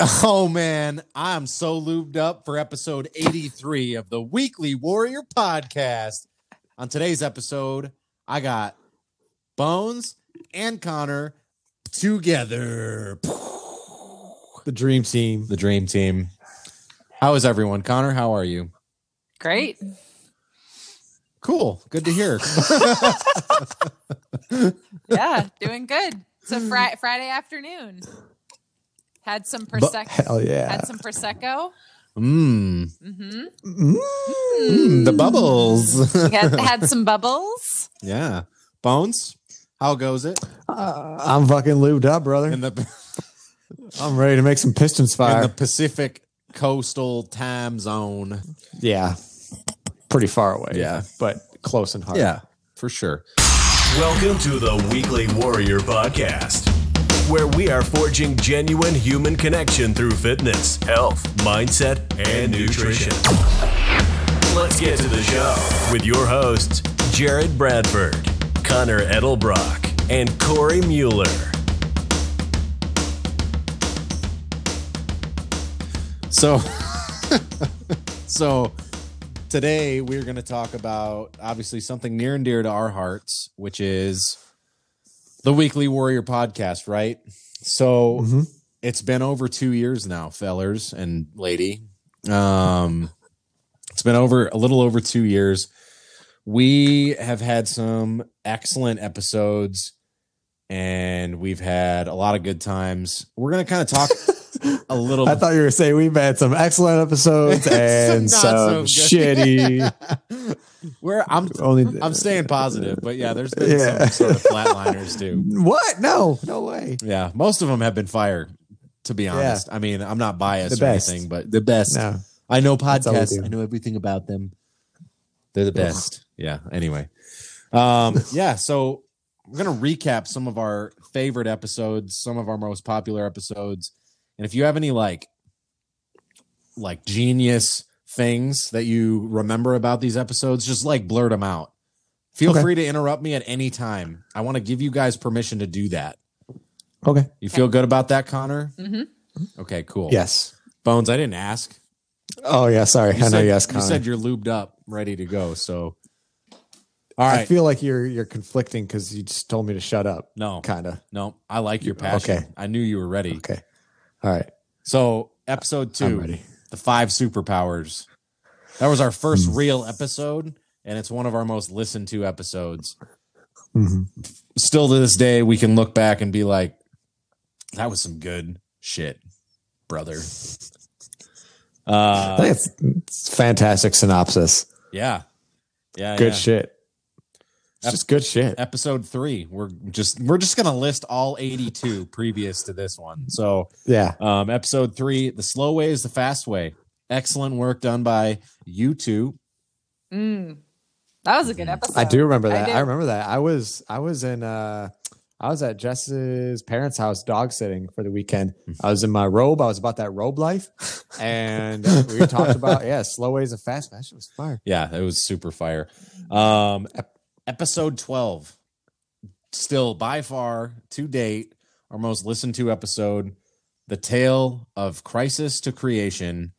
Oh man, I'm so lubed up for episode 83 of the Weekly Warrior podcast. On today's episode, I got Bones and Conner together. The dream team. The dream team. How is everyone? Conner, how are you? Great. Cool. Good to hear. Yeah, doing good. So fri- Friday afternoon. Had some prosecco. Hell yeah. Had some prosecco. Mmm. hmm Mm, the bubbles. Had, had some bubbles. yeah. Bones, how goes it? Uh, I'm fucking lubed up, brother. In the I'm ready to make some pistons in fire. the Pacific coastal time zone. yeah. Pretty far away. Yeah. But close and hard. Yeah, for sure. Welcome to the Weekly Warrior Podcast, where we are forging genuine human connection through fitness, health, mindset, and nutrition. Let's get to the show with your hosts, Jared Bradford, Conner Edelbrock, and Cory Mueller. So, so today we're going to talk about obviously something near and dear to our hearts, which is the Weekly Warrior podcast, right? So Mhm. it's been over two years now, fellers and lady. Um, it's been over a little over two years. We have had some excellent episodes and we've had a lot of good times. We're going to kind of talk a little I thought you were saying we've had some excellent episodes and Some some, so shitty. Where I'm Only I'm staying positive, but yeah, there's been Yeah. some sort of flatliners too. What? No, no way. Yeah, most of them have been fire. To be honest, I mean, I'm not biased or anything, but the best. No. I know podcasts. I know everything about them. They're the best. Yeah. Anyway, um, yeah. So we're gonna recap some of our favorite episodes, some of our most popular episodes, and if you have any like, like genius things that you remember about these episodes, just like blurt them out. Feel Okay. free to interrupt me at any time. I want to give you guys permission to do that. Okay. You feel good about that, Conner? Mhm. Okay, cool. Yes. Bones, I didn't ask. Oh yeah. Sorry. I know said, you asked you Conner. said you're lubed up, ready to go. So, all I feel like you're you're conflicting because you just told me to shut up. no, Kind of. no, I like your passion. Okay. I knew you were ready. Okay. All right. So, episode two, the five superpowers. That was our first Hmm. real episode, and it's one of our most listened to episodes. Mhm. Still to this day, we can look back and be like, that was some good shit, brother. I Uh, think it's, it's fantastic synopsis. yeah. Yeah. Good yeah. shit. It's Ep- just good shit. episode three. We're just we're just gonna list all 82 previous to this one. So Yeah. um episode three, the slow way is the fast way. Excellent work done by you two. Mm. That was a good episode. I do remember that. do. I, remember that. I was I was in uh I was at Jess's parents' house dog sitting for the weekend. I was in my robe. I was about that robe life. And we talked about yeah, slow ways and fast. That shit was fire. Yeah, it was super fire. Um ep- episode 12. Still by far to date our most listened to episode. The tale of crisis to creation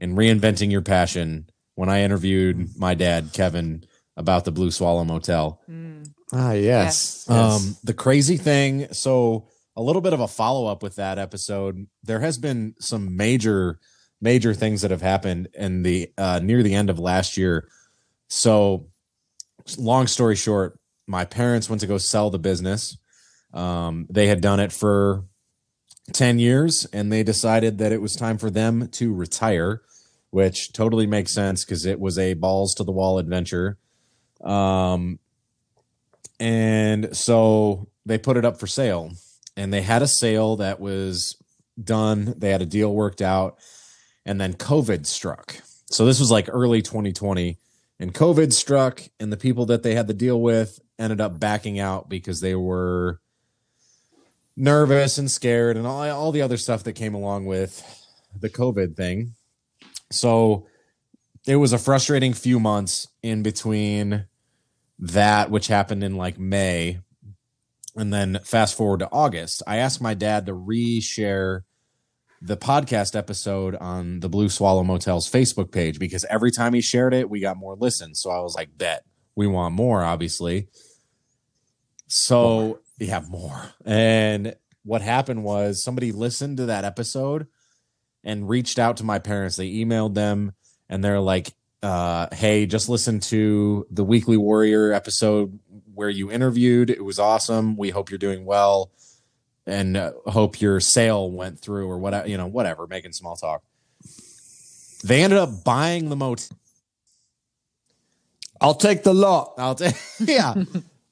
and reinventing your passion when I interviewed my dad, Kevin, about the Blue Swallow Motel. Mm. Ah yes. yes. Um, the crazy thing, so a little bit of a follow up with that episode. There has been some major, major things that have happened in the uh, near the end of last year. So, long story short, my parents went to go sell the business. Um, they had done it for ten years, and they decided that it was time for them to retire, which totally makes sense because it was a balls to the wall adventure. Um, and so they put it up for sale and they had a sale that was done they had a deal worked out and then covid struck so this was like early 2020 and covid struck and the people that they had to deal with ended up backing out because they were nervous and scared and all, all the other stuff that came along with the covid thing so it was a frustrating few months in between that which happened in like May and then fast forward to August. I asked my dad to reshare the podcast episode on the Blue Swallow Motel's Facebook page because every time he shared it, we got more listens. So I was like, bet we want more, obviously. So yeah, more. And what happened was somebody listened to that episode and reached out to my parents. They emailed them and they're like, uh, hey, just listen to the Weekly Warrior episode where you interviewed. It was awesome. We hope you're doing well and uh, hope your sale went through or whatever, you know, whatever, making small talk. They ended up buying the motel. I'll take the lot. I'll take, yeah.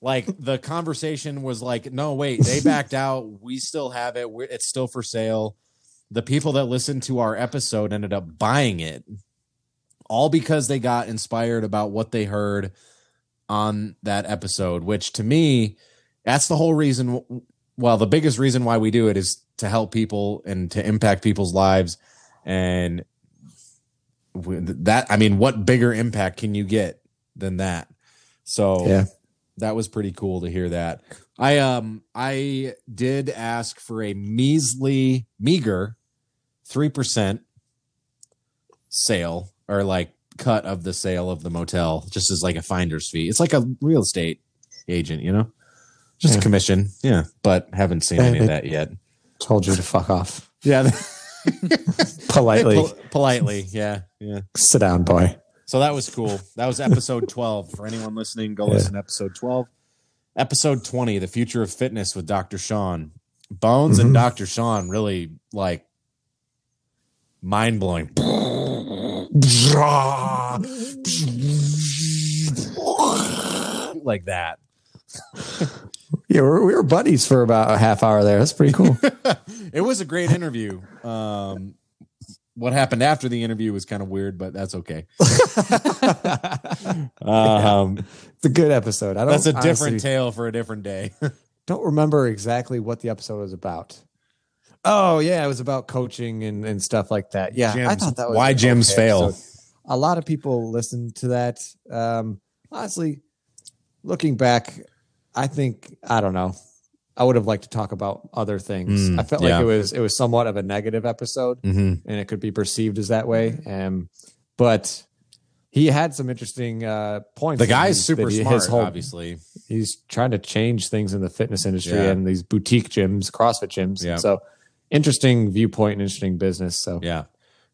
like the conversation was like, no, wait, they backed out. We still have it. We're, it's still for sale. The people that listened to our episode ended up buying it all because they got inspired about what they heard on that episode, which to me, that's the whole reason. Well, the biggest reason why we do it is to help people and to impact people's lives. And that, I mean, what bigger impact can you get than that? So, Yeah. that was pretty cool to hear that. I um I did ask for a measly meager 3% sale or like cut of the sale of the motel just as like a finder's fee. It's like a real estate agent, you know? Just a Yeah. commission. Yeah, but haven't seen any of that yet. Told you to fuck off Yeah. politely. Pol- politely. Yeah. Yeah. Sit down, boy. So that was cool. That was episode 12. For anyone listening, go Yeah. listen to episode 12. Episode 20, The Future of Fitness with Dr. Sean. Bones and Mhm. Dr. Sean really like mind blowing. like that. Yeah, we're, we were buddies for about a half hour there. That's pretty cool. It was a great interview. Um, what happened after the interview was kind of weird, but that's okay. Um, it's a good episode. I don't. that's a different tale for a different day. don't remember exactly what the episode was about. Oh yeah, it was about coaching and, and stuff like that. Yeah, I thought that was Why gyms fail. episode. A lot of people listened to that. Um, honestly, looking back, I think I don't know. I would have liked to talk about other things. Mm, I felt like it was it was somewhat of a negative episode, mm-hmm. and it could be perceived as that way. Um, but he had some interesting uh, points. The guy's super he- smart, whole- obviously. he's trying to change things in the fitness industry Yeah. and these boutique gyms, CrossFit gyms. Yeah. So interesting viewpoint and interesting business. So Yeah,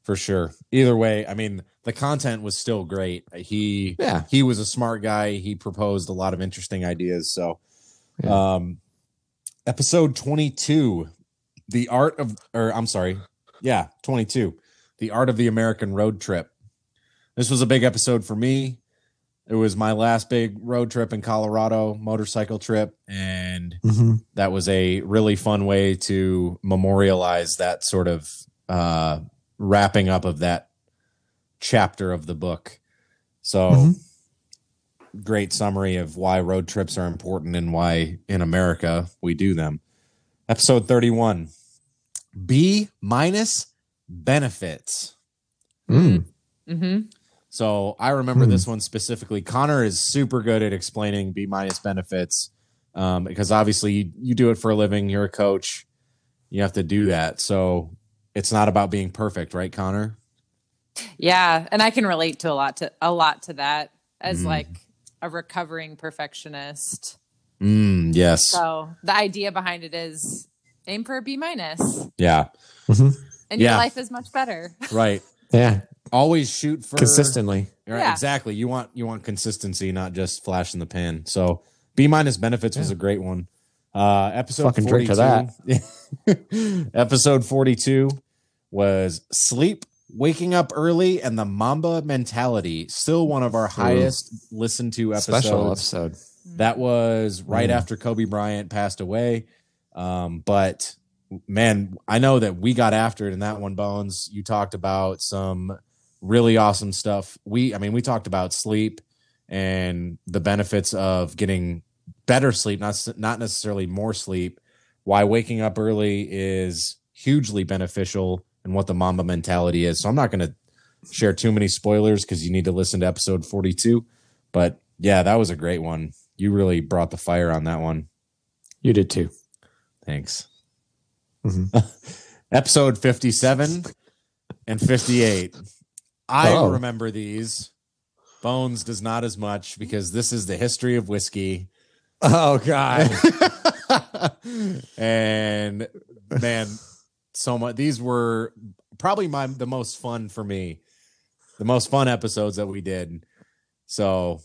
for sure. Either way, I mean, the content was still great. He yeah, he was a smart guy. He proposed a lot of interesting ideas. So, Yeah. um, episode twenty two, the art of, or I'm sorry, yeah, twenty two, the art of the American road trip. This was a big episode for me. It was my last big road trip in Colorado, motorcycle trip, and that was a really fun way to memorialize that sort of uh, wrapping up of that chapter of the book. So, Mhm. great summary of why road trips are important and why in America we do them. Episode 31 B minus benefits. Mm. hmm So I remember Hmm. this one specifically. Conner is super good at explaining B minus benefits um, because obviously you, you do it for a living. You're a coach. You have to do that. So it's not about being perfect, right, Conner? Yeah, and I can relate to a lot to a lot to that as Mm. like a recovering perfectionist. Mm, yes. So the idea behind it is aim for a B minus, Yeah. and Yeah. your life is much better. Right. Yeah, Always shoot for consistently. Right, Yeah. Exactly. You want you want consistency, not just flash in the pan. So B minus benefits was a great one. Uh episode Fucking drink 42. to episode 42 was sleep, waking up early, and the Mamba mentality. Still one of our highest listened to episodes. Special episode. That was right Yeah. after Kobe Bryant passed away. Um, but man, I know that we got after it in that one, Bones. You talked about some really awesome stuff. We, I mean, we talked about sleep and the benefits of getting better sleep, not not necessarily more sleep. Why waking up early is hugely beneficial, and what the Mamba mentality is. So I'm not going to share too many spoilers because you need to listen to episode 42. But yeah, that was a great one. You really brought the fire on that one. You did too. Thanks. Mhm. episode 57 and 58. I Oh. remember these. Bones does not as much because this is the history of whiskey. Oh God. and man, so much. These were probably my the most fun for me, the most fun episodes that we did. So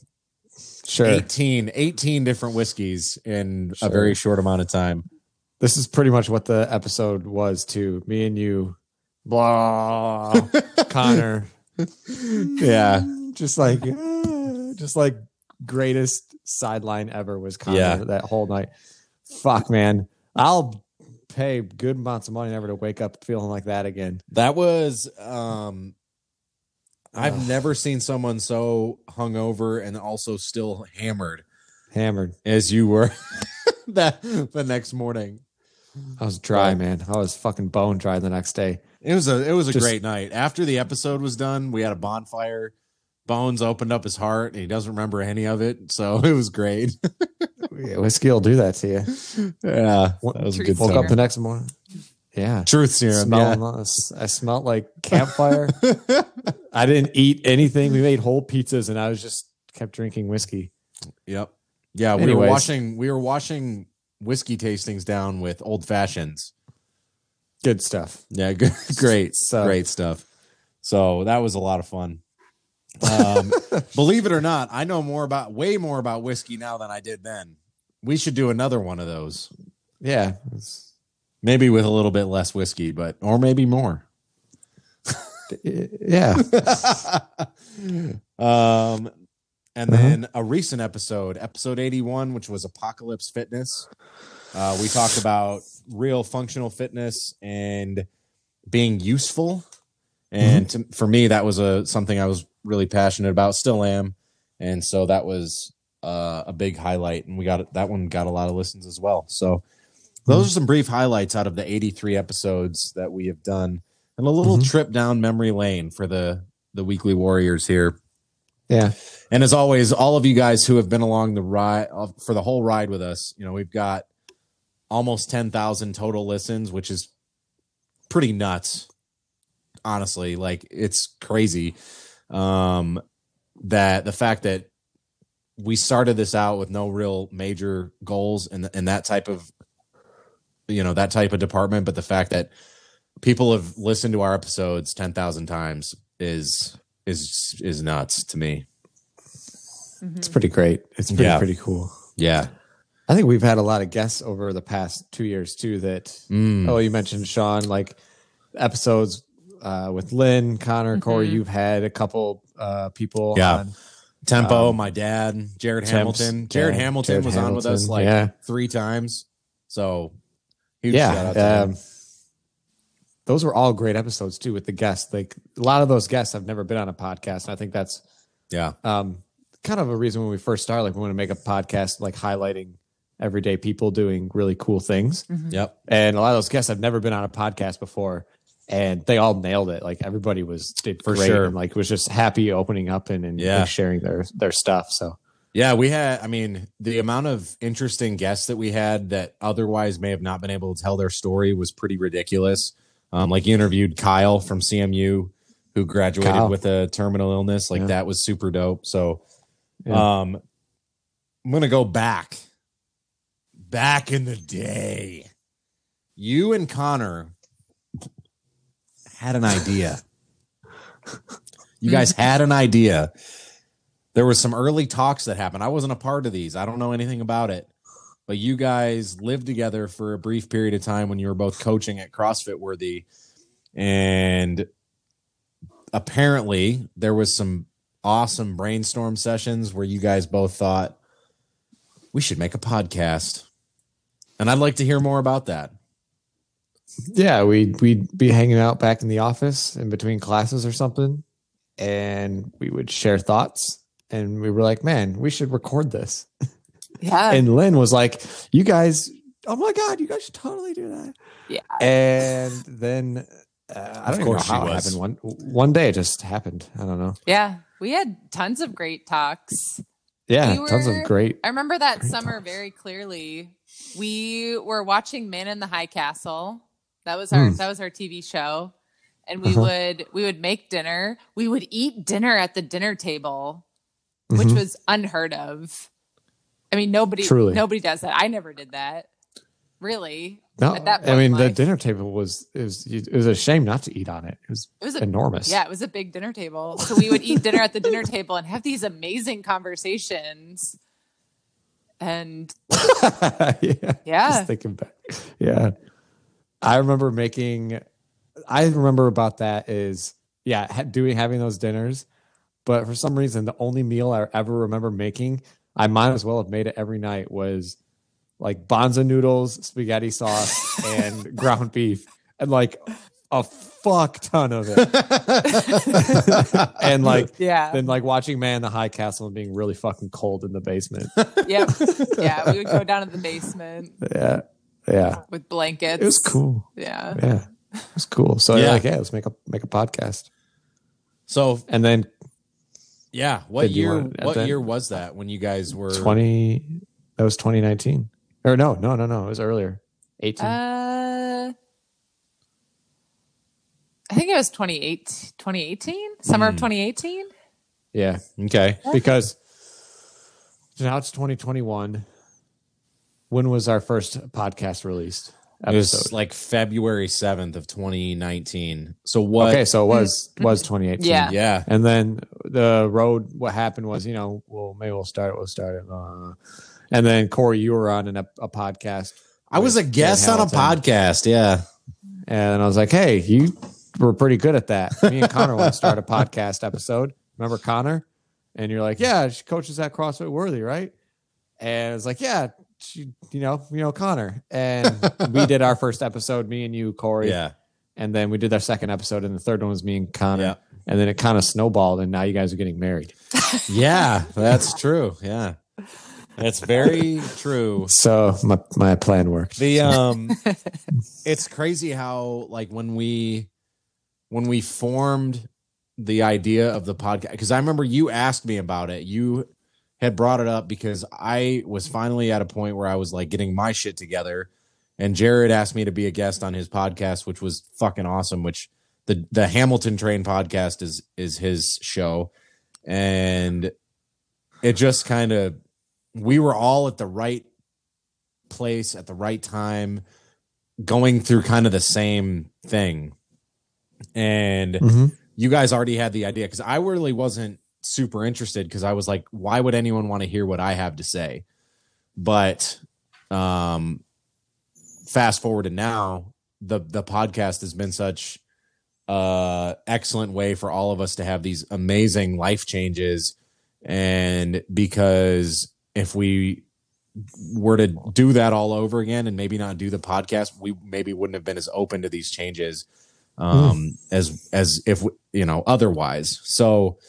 Sure. 18, 18 different whiskeys in Sure. a very short amount of time. This is pretty much what the episode was too. Me and you, blah, Conner, Yeah. just like, just like greatest sideline ever was Conner Yeah. that whole night. Fuck, man, I'll pay good amounts of money never to wake up feeling like that again. That was um I've Ugh. never seen someone so hungover and also still hammered Hammered. as you were that the next morning. I was dry, man. I was fucking bone dry the next day. It was a it was a Just- great night. After the episode was done, we had a bonfire. Bones opened up his heart and he doesn't remember any of it, so it was great. Yeah, whiskey will do that to you. yeah, that was a good Woke up the next morning. Yeah. Truth serum. Smelling, I smelled like campfire. I didn't eat anything. We made whole pizzas and I was just kept drinking whiskey. yep. Yeah, we were washing we were washing whiskey tastings down with old fashions. Good stuff. Yeah, good, great, So- great stuff. So that was a lot of fun. Um, believe it or not, I know more about way more about whiskey now than I did then. We should do another one of those, Yeah. Maybe with a little bit less whiskey, but or maybe more. yeah. um, and Uh-huh. then a recent episode, episode eighty-one, which was Apocalypse Fitness. Uh, we talked about real functional fitness and being useful. And to, for me, that was a something I was really passionate about, still am, and so that was uh, a big highlight. And we got that one got a lot of listens as well. So those are some brief highlights out of the 83 episodes that we have done, and a little Mhm. trip down memory lane for the the weekly warriors here. Yeah. And as always, all of you guys who have been along the ride uh, for the whole ride with us, you know, we've got almost 10,000 total listens, which is pretty nuts. Honestly, like it's crazy. Um, that the fact that we started this out with no real major goals and and that type of you know that type of department, but the fact that people have listened to our episodes 10,000 times is is is nuts to me. It's pretty great. It's pretty, Yeah. pretty cool. Yeah. I think we've had a lot of guests over the past two years too that Mm. Oh, you mentioned Sean, like episodes uh, with Lynn, Conner, Cory. Mhm. You've had a couple uh, people. Yeah. on. Tempo, Um, my dad, Jared Temps, Hamilton. Jared yeah, Hamilton Jared was on with us like yeah. three times. So huge shout out to yeah. him. Um, those were all great episodes too with the guests. Like a lot of those guests have never been on a podcast, and I think that's yeah. um, kind of a reason when we first started. Like we want to make a podcast like highlighting everyday people doing really cool things. Yep. And a lot of those guests have never been on a podcast before, and they all nailed it. Like everybody was did For great sure. and like was just happy opening up and, and Yeah. like, sharing their their stuff. So Yeah, we had I mean, the amount of interesting guests that we had that otherwise may have not been able to tell their story was pretty ridiculous. Um, like you interviewed Kyle from CMU who graduated Kyle. with a terminal illness. Like Yeah. that was super dope. So Yeah. um I'm gonna go back. Back in the day. You and Conner had an idea. you guys had an idea. There was some early talks that happened. I wasn't a part of these. I don't know anything about it. But you guys lived together for a brief period of time when you were both coaching at CrossFit Worthy. And apparently there was some awesome brainstorm sessions where you guys both thought we should make a podcast. And I'd like to hear more about that. Yeah, we'd we'd be hanging out back in the office in between classes or something, and we would share thoughts. And we were like, man, we should record this. Yeah. and Lynn was like, "You guys, oh my god, you guys should totally do that." Yeah. And then uh, I don't know how it happened. One one day it just happened. I don't know. yeah. We had tons of great talks. Yeah, We tons of great. I remember that summer talks. very clearly. We were watching Men in the High Castle That was our Hmm. that was our TV show. And we Uh-huh. would we would make dinner. We would eat dinner at the dinner table, which Mhm. was unheard of. I mean, nobody Truly. nobody does that. I never did that. Really. no, at that I mean the dinner table was it was it was a shame not to eat on it. It was It was a enormous. Yeah, it was a big dinner table. So we would eat dinner at the dinner table and have these amazing conversations. And yeah. yeah, Just thinking back. Yeah. I remember making I remember about that is yeah, ha- doing having those dinners, but for some reason the only meal I ever remember making, I might as well have made it every night was like Banza noodles, spaghetti sauce, and ground beef. And like a fuck ton of it. and like yeah, then like watching Man in the High Castle and being really fucking cold in the basement. yep, yeah. We would go down to the basement Yeah. Yeah. with blankets. It was cool. Yeah, Yeah, it was cool. So Yeah. yeah, like, yeah, let's make a make a podcast, So and then yeah, what Did year? want- What then- year was that when you guys were? twenty. That was twenty nineteen, or no, no, no, no. It was earlier, eighteen. uh, I think it was 2018, 2018 summer of Hmm. 2018. yeah, Okay. because now it's twenty twenty one. When was our first podcast released? It was like February seventh of twenty nineteen. So what? okay, so it was was twenty eighteen. Yeah. Yeah. And then the road, what happened was, you know, well, maybe we'll start it. We'll start it. Uh, and then Cory, you were on an, a podcast. I was a guest on a podcast. Yeah. And I was like, hey, you were pretty good at that. Me and Conner want to start a podcast episode. Remember Conner? And you're like, yeah, she coaches at CrossFit Worthy, right? And it's like, yeah, she, you know, you know Conner. And we did our first episode, me and you, Cory. Yeah. And then we did our second episode, and the third one was me and Conner. Yeah. And then it kind of snowballed, and now you guys are getting married. Yeah. That's true. Yeah. That's very true. So my my plan worked. The um it's crazy how like when we when we formed the idea of the podcast because I remember you asked me about it. You had brought it up because I was finally at a point where I was like getting my shit together. And Jared asked me to be a guest on his podcast which was fucking awesome which the the Hamilton Train podcast is is his show. And it just kind of we were all at the right place at the right time going through kind of the same thing. And Mhm. you guys already had the idea because i really wasn't super interested because i was like why would anyone want to hear what i have to say? But um fast forward to now the the podcast has been such uh excellent way for all of us to have these amazing life changes. And because if we were to do that all over again and maybe not do the podcast we maybe wouldn't have been as open to these changes um as as if you know otherwise. So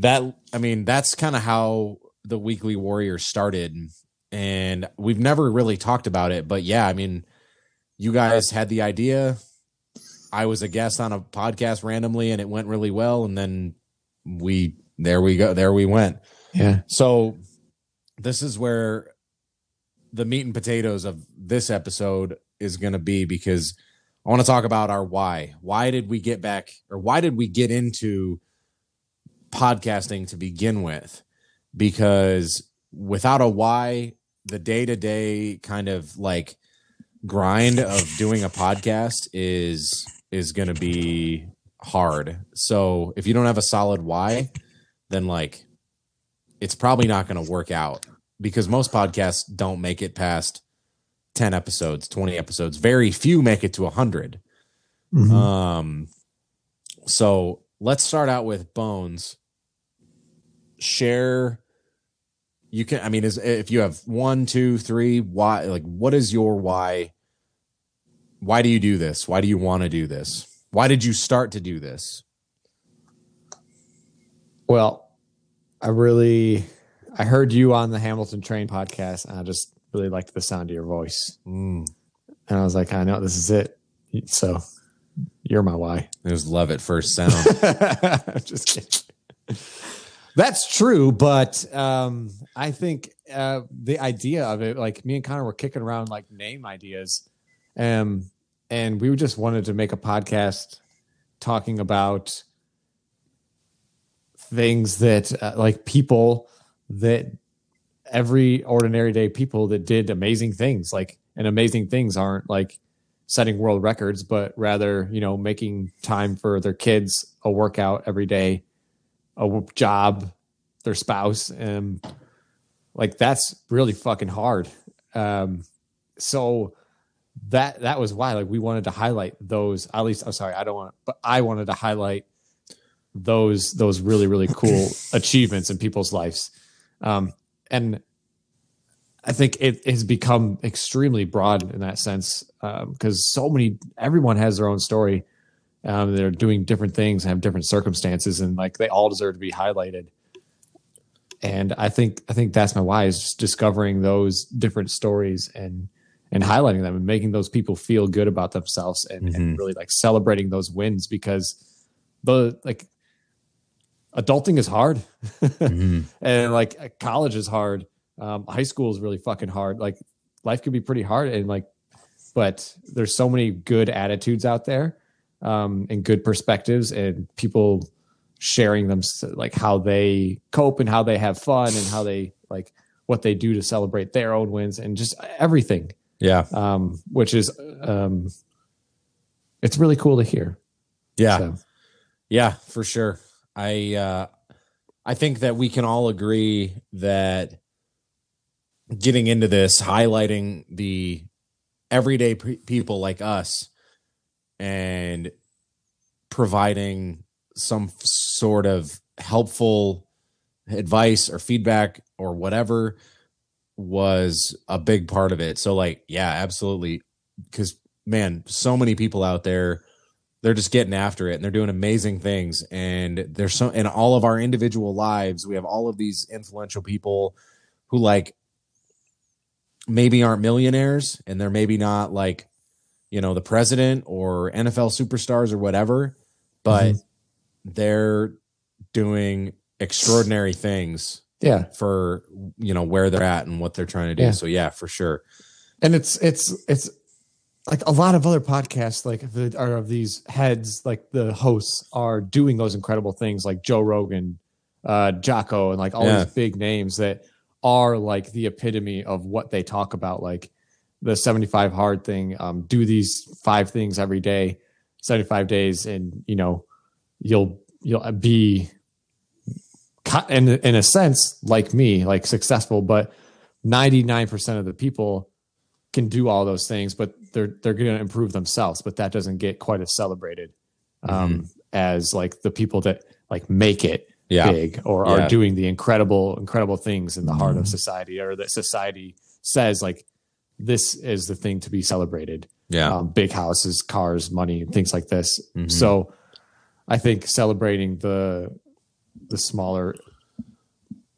that i mean that's kind of how the weekly warrior started and we've never really talked about it but yeah i mean you guys had the idea i was a guest on a podcast randomly and it went really well and then we there we go there we went Yeah. so this is where the meat and potatoes of this episode is going to be because I want to talk about our why. Why did we get back or why did we get into podcasting to begin with? Because without a why, the day to day kind of like grind of doing a podcast is is going to be hard. So if you don't have a solid why, then like it's probably not going to work out because most podcasts don't make it past 10 episodes, 20 episodes. Very few make it to 100. Mhm. Um so let's start out with Bones. Share you can I mean is if you have one, two, three, why like what is your why? Why do you do this? Why do you want to do this? Why did you start to do this? Well, I really I heard you on the Hamilton Train podcast, and I just really liked the sound of your voice. Mm, And I was like, I know this is it. So you're my why. it was love at first sound. just kidding. That's true, but um, I think uh, the idea of it, like me and Conner were kicking around like name ideas, um, and we just wanted to make a podcast talking about things that uh, like people that every ordinary day people that did amazing things like and amazing things aren't like setting world records but rather you know making time for their kids a workout every day, a job their spouse and like that's really fucking hard. Um so that that was why like we wanted to highlight those at least i'm sorry i don't want but i wanted to highlight those those really really cool achievements in people's lives. Um and i think it has become extremely broad in that sense um, because so many everyone has their own story um they're doing different things have different circumstances and like they all deserve to be highlighted. And i think i think that's my why is just discovering those different stories and and highlighting them and making those people feel good about themselves and, and mm-hmm. really like celebrating those wins because the like adulting is hard. Mm-hmm. And like college is hard um, high school is really fucking hard like life can be pretty hard and like but there's so many good attitudes out there um, and good perspectives and people sharing them like how they cope and how they have fun and how they like what they do to celebrate their own wins and just everything Yeah. um, which is um, it's really cool to hear. Yeah. So, Yeah, for sure. I uh I think that we can all agree that getting into this highlighting the everyday pe- people like us and providing some sort of helpful advice or feedback or whatever was a big part of it. So like, yeah, absolutely cuz man, so many people out there they're just getting after it and they're doing amazing things and there's so in all of our individual lives we have all of these influential people who like maybe aren't millionaires and they're maybe not like you know the president or NFL superstars or whatever but they're doing extraordinary things yeah, for you know where they're at and what they're trying to do Yeah. so yeah for sure and it's it's it's like a lot of other podcasts like the, are of these heads like the hosts are doing those incredible things like Joe Rogan, uh, Jocko, and like all Yeah. these big names that are like the epitome of what they talk about, like the 75 hard thing. Um, do these five things every day, 75 days, and you know you'll you'll be in in a sense like me, like successful, but 99% of the people can do all those things, but they're they're going to improve themselves. But that doesn't get quite as celebrated um, as like the people that like make it Yeah. big or Yeah. are doing the incredible incredible things in the heart of society, or that society says like this is the thing to be celebrated. yeah Um, big houses, cars, money, things like this. Mhm. So I think celebrating the the smaller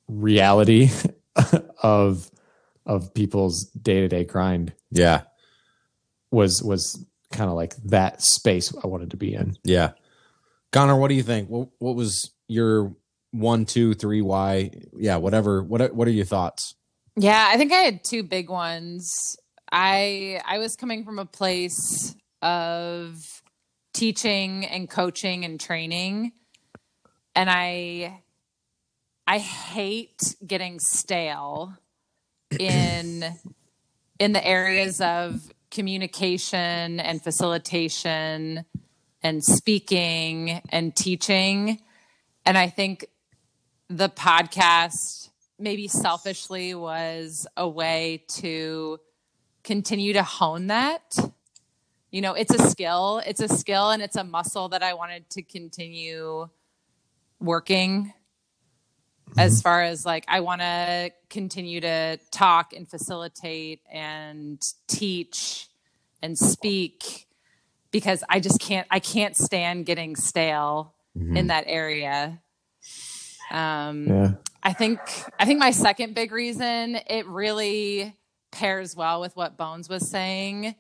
reality of of people's day-to-day grind yeah was was kind of like that space I wanted to be in. Yeah. Conner, what do you think? What what was your one, two, three, why? Yeah, whatever. What what are your thoughts? Yeah, I think I had two big ones. I I was coming from a place of teaching and coaching and training and I I hate getting stale in in the areas of communication and facilitation and speaking and teaching and I think the podcast maybe selfishly was a way to continue to hone that. You know, it's a skill, it's a skill and it's a muscle that I wanted to continue working as mm-hmm. far as like I want to continue to talk and facilitate and teach and speak because I just can't I can't stand getting stale in mm-hmm. that area. Um Yeah. I think I think my second big reason it really pairs well with what Bones was saying.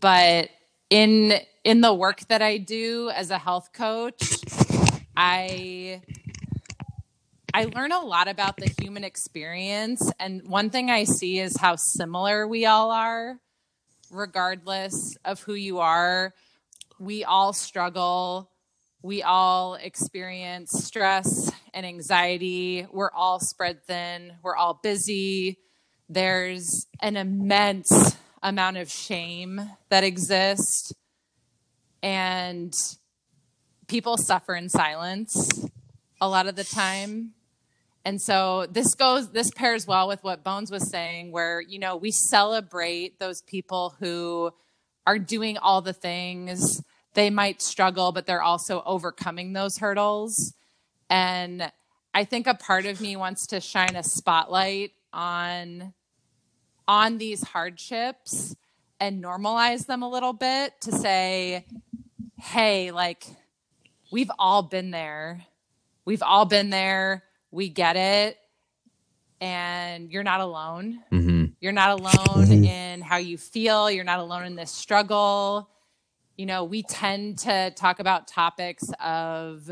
But in in the work that I do as a health coach, I I learn a lot about the human experience and one thing I see is how similar we all are regardless of who you are. We all struggle. We all experience stress and anxiety. We're all spread thin. We're all busy. There's an immense amount of shame that exists. And people suffer in silence a lot of the time. And so this goes, this pairs well with what Bones was saying, where, you know, we celebrate those people who are doing all the things. They might struggle, but they're also overcoming those hurdles. And I think a part of me wants to shine a spotlight on on these hardships and normalize them a little bit to say, hey, like we've all been there. We've all been there. We get it. And you're not alone. Mm-hmm. You're not alone in how you feel. You're not alone in this struggle. You know, we tend to talk about topics of,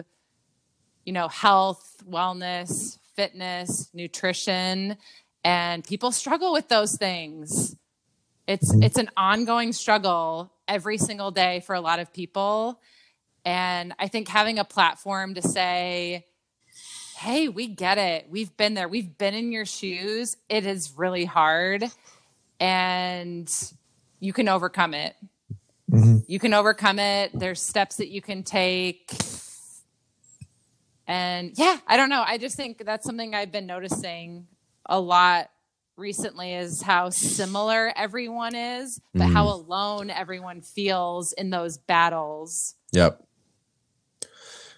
you know, health, wellness, fitness, nutrition, and people struggle with those things. It's mm-hmm. it's an ongoing struggle every single day for a lot of people. And I think having a platform to say, hey, we get it. We've been there. We've been in your shoes. It is really hard. And you can overcome it. Mhm. You can overcome it. There's steps that you can take. And yeah, I don't know. I just think that's something I've been noticing a lot recently is how similar everyone is, but how alone everyone feels in those battles. Yep.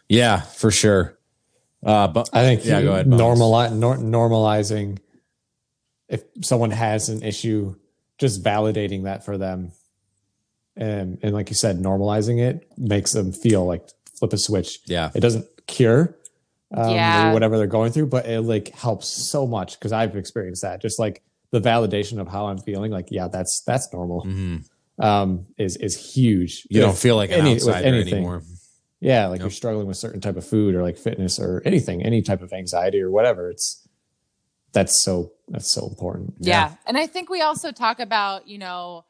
Yeah, for sure. Uh, but I think Yeah, go ahead, Bones. normali- nor- normalizing if someone has an issue, just validating that for them, and and like you said, normalizing it makes them feel like flip a switch. yeah, It doesn't cure, um, Yeah. whatever they're going through, but it like helps so much because I've experienced that. Just like the validation of how I'm feeling, like yeah, that's that's normal. Mhm. Um, is is huge. you don't feel like an any- outsider anything. anymore. Yeah, like Yep. you're struggling with certain type of food or like fitness or anything, any type of anxiety or whatever. It's that's so that's so important. Yeah. And I think we also talk about, you know,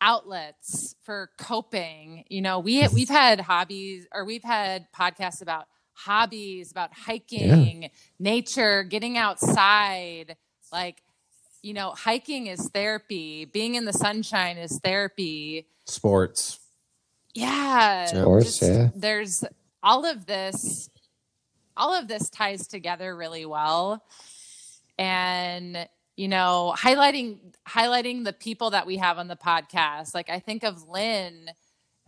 outlets for coping. You know, we mm-hmm. we've had hobbies or we've had podcasts about hobbies, about hiking, nature, getting outside. Like, you know, hiking is therapy. Being in the sunshine is therapy. Sports. Yeah. Of course, yeah. There's all of this all of this ties together really well. And you know, highlighting highlighting the people that we have on the podcast. Like I think of Lynn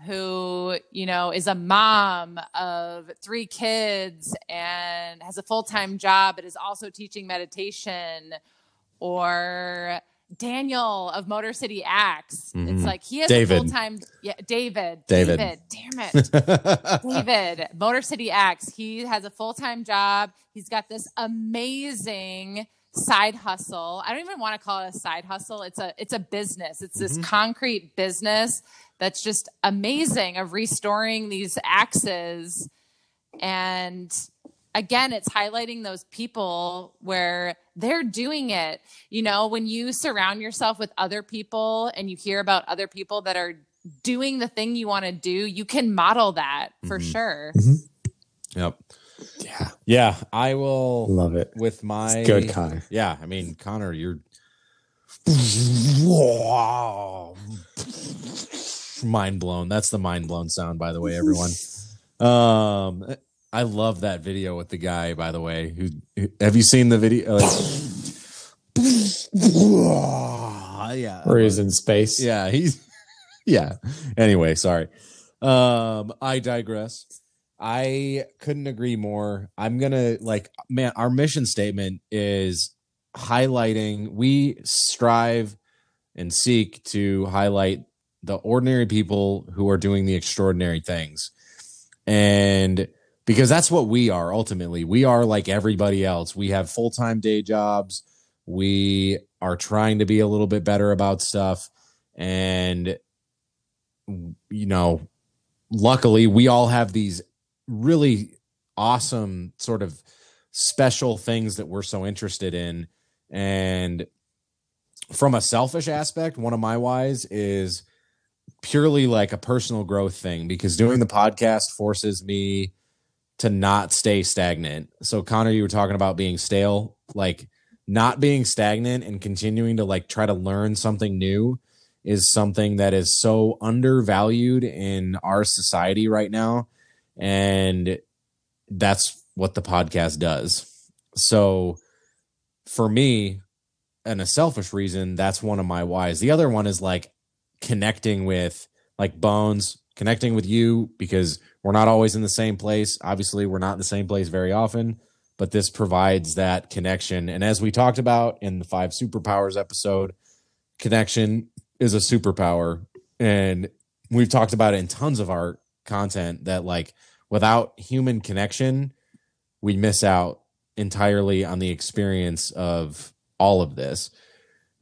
who, you know, is a mom of three kids and has a full-time job but is also teaching meditation or Daniel of Motor City Axe. It's Mhm. like he has David. a full-time yeah, David. David. Damn it. David, Motor City Axe. He has a full time job. He's got this amazing side hustle. I don't even want to call it a side hustle. It's a it's a business. It's this concrete business that's just amazing of restoring these axes. And again, it's highlighting those people where they're doing it. You know, when you surround yourself with other people and you hear about other people that are doing the thing you want to do, you can model that for Mhm. sure. Yep. Yeah. Yeah, I will Love it. with my It's good, Conner. Yeah, I mean, Conner, you're mind blown. That's the mind blown sound, by the way, everyone. Um, I love that video with the guy, by the way. Who who- have you seen the video? Like, yeah, Or he's in space. yeah, he's yeah. Anyway, sorry. Um, I digress. I couldn't agree more. I'm gonna like man, our mission statement is highlighting we strive and seek to highlight the ordinary people who are doing the extraordinary things. And because that's what we are ultimately. We are like everybody else. We have full-time day jobs. We are trying to be a little bit better about stuff and you know, luckily we all have these really awesome sort of special things that we're so interested in and from a selfish aspect, one of my whys is purely like a personal growth thing because doing the podcast forces me to not stay stagnant. So Conner, you were talking about being stale, like not being stagnant and continuing to like try to learn something new is something that is so undervalued in our society right now and that's what the podcast does. So for me, and a selfish reason, that's one of my whys. The other one is like connecting with like Bonez, connecting with you because we're not always in the same place. Obviously, we're not in the same place very often, but this provides that connection. And as we talked about in the five superpowers episode, connection is a superpower. And we've talked about it in tons of our content that like without human connection, we miss out entirely on the experience of all of this.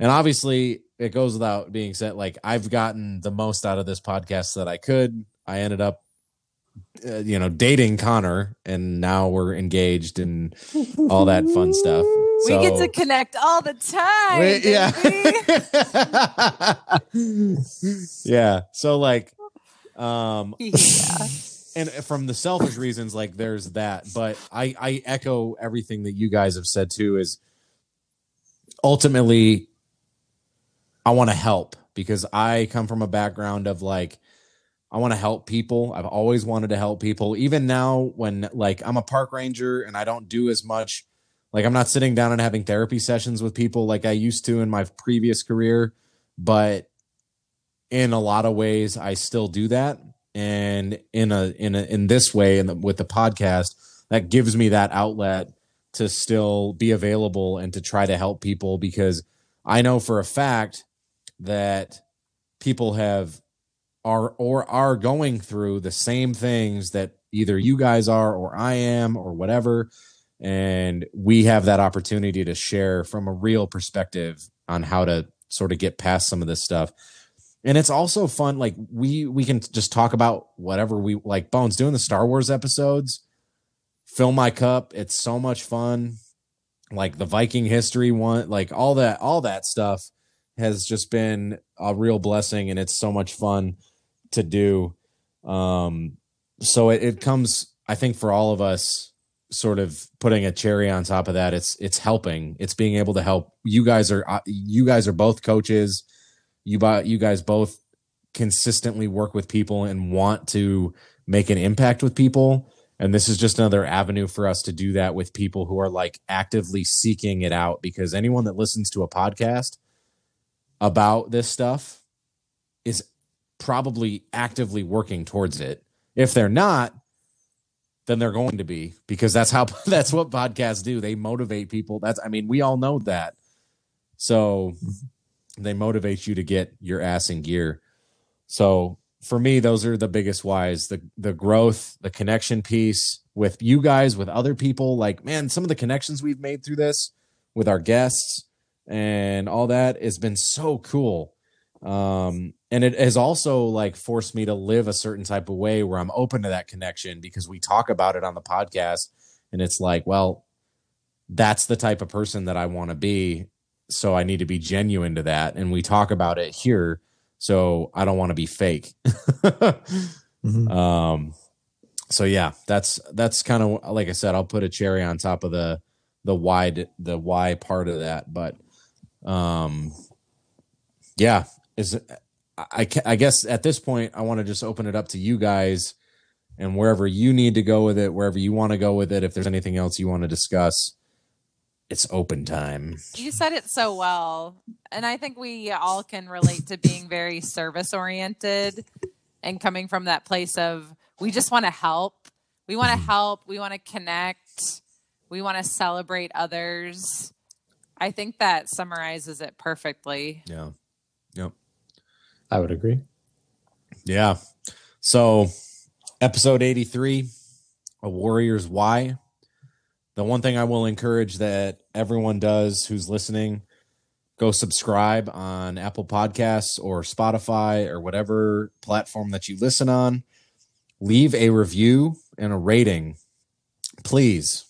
And obviously, it goes without being said, like, I've gotten the most out of this podcast that I could. I ended up, uh, you know, dating Conner, and now we're engaged and all that fun stuff. We get to connect all the time. Baby. yeah. yeah. So, like, um, yeah. And from the selfish reasons like there's that but i i echo everything that you guys have said too is ultimately i want to help because i come from a background of like i want to help people. I've always wanted to help people. Even now when like i'm a park ranger and i don't do as much like i'm not sitting down and having therapy sessions with people like i used to in my previous career but in a lot of ways i still do that and in a in a in this way and with the podcast that gives me that outlet to still be available and to try to help people because I know for a fact that people have are or are going through the same things that either you guys are or I am or whatever. And we have that opportunity to share from a real perspective on how to sort of get past some of this stuff and it's also fun like we we can just talk about whatever we like Bonez doing the star wars episodes fill my cup. It's so much fun. Like the viking history one like all that all that stuff has just been a real blessing and it's so much fun to do. Um so it, it comes i think for all of us sort of putting a cherry on top of that. It's it's helping. It's being able to help. You guys are uh, you guys are both coaches you you guys both consistently work with people and want to make an impact with people. And this is just another avenue for us to do that with people who are like actively seeking it out. Because anyone that listens to a podcast about this stuff is probably actively working towards it. If they're not then they're going to be. Because that's how that's what podcasts do. They motivate people. That's i mean we all know that. So they motivate you to get your ass in gear. So for me, those are the biggest whys: the the growth, the connection piece with you guys, with other people. Like, man, some of the connections we've made through this with our guests and all that has been so cool. Um, and it has also like forced me to live a certain type of way where I'm open to that connection because we talk about it on the podcast, and it's like, well, that's the type of person that I want to be so I need to be genuine to that. And we talk about it here, so I don't want to be fake. Mhm. um, so yeah, that's that's kind of like I said. I'll put a cherry on top of the the why the why part of that, but um, yeah, is I I guess at this point I want to just open it up to you guys and wherever you need to go with it, wherever you want to go with it. If there's anything else you want to discuss, it's open time. You said it so well. And I think we all can relate to being very service oriented and coming from that place of we just want to help. We want to mm-hmm. help. We want to connect. We want to celebrate others. I think that summarizes it perfectly. Yeah. Yep. I would agree. Yeah. So, episode 83, A Warrior's Why. The one thing I will encourage that everyone does who's listening, go subscribe on Apple Podcasts or Spotify or whatever platform that you listen on. Leave a review and a rating. Please.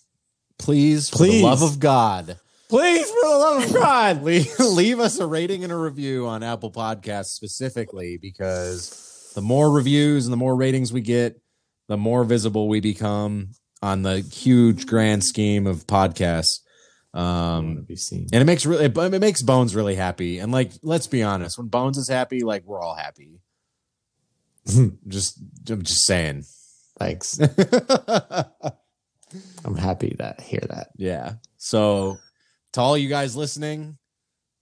Please, for the Please. love of God, Please, for the love of God. leave, leave us a rating and a review on Apple Podcasts specifically because the more reviews and the more ratings we get, the more visible we become on the huge grand scheme of podcasts. Um, and it makes really it, it makes Bonez really happy. And like, let's be honest, when Bonez is happy, like we're all happy. just, I'm just saying. Thanks. I'm happy that hear that. yeah. So, to all you guys listening,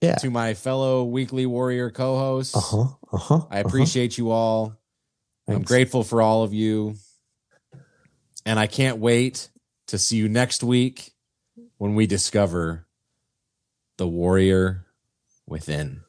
Yeah. to my fellow Weekly Warrior co-hosts, Uh huh. Uh huh. I appreciate you all. I'm grateful for all of you. And I can't wait to see you next week when we discover the warrior within.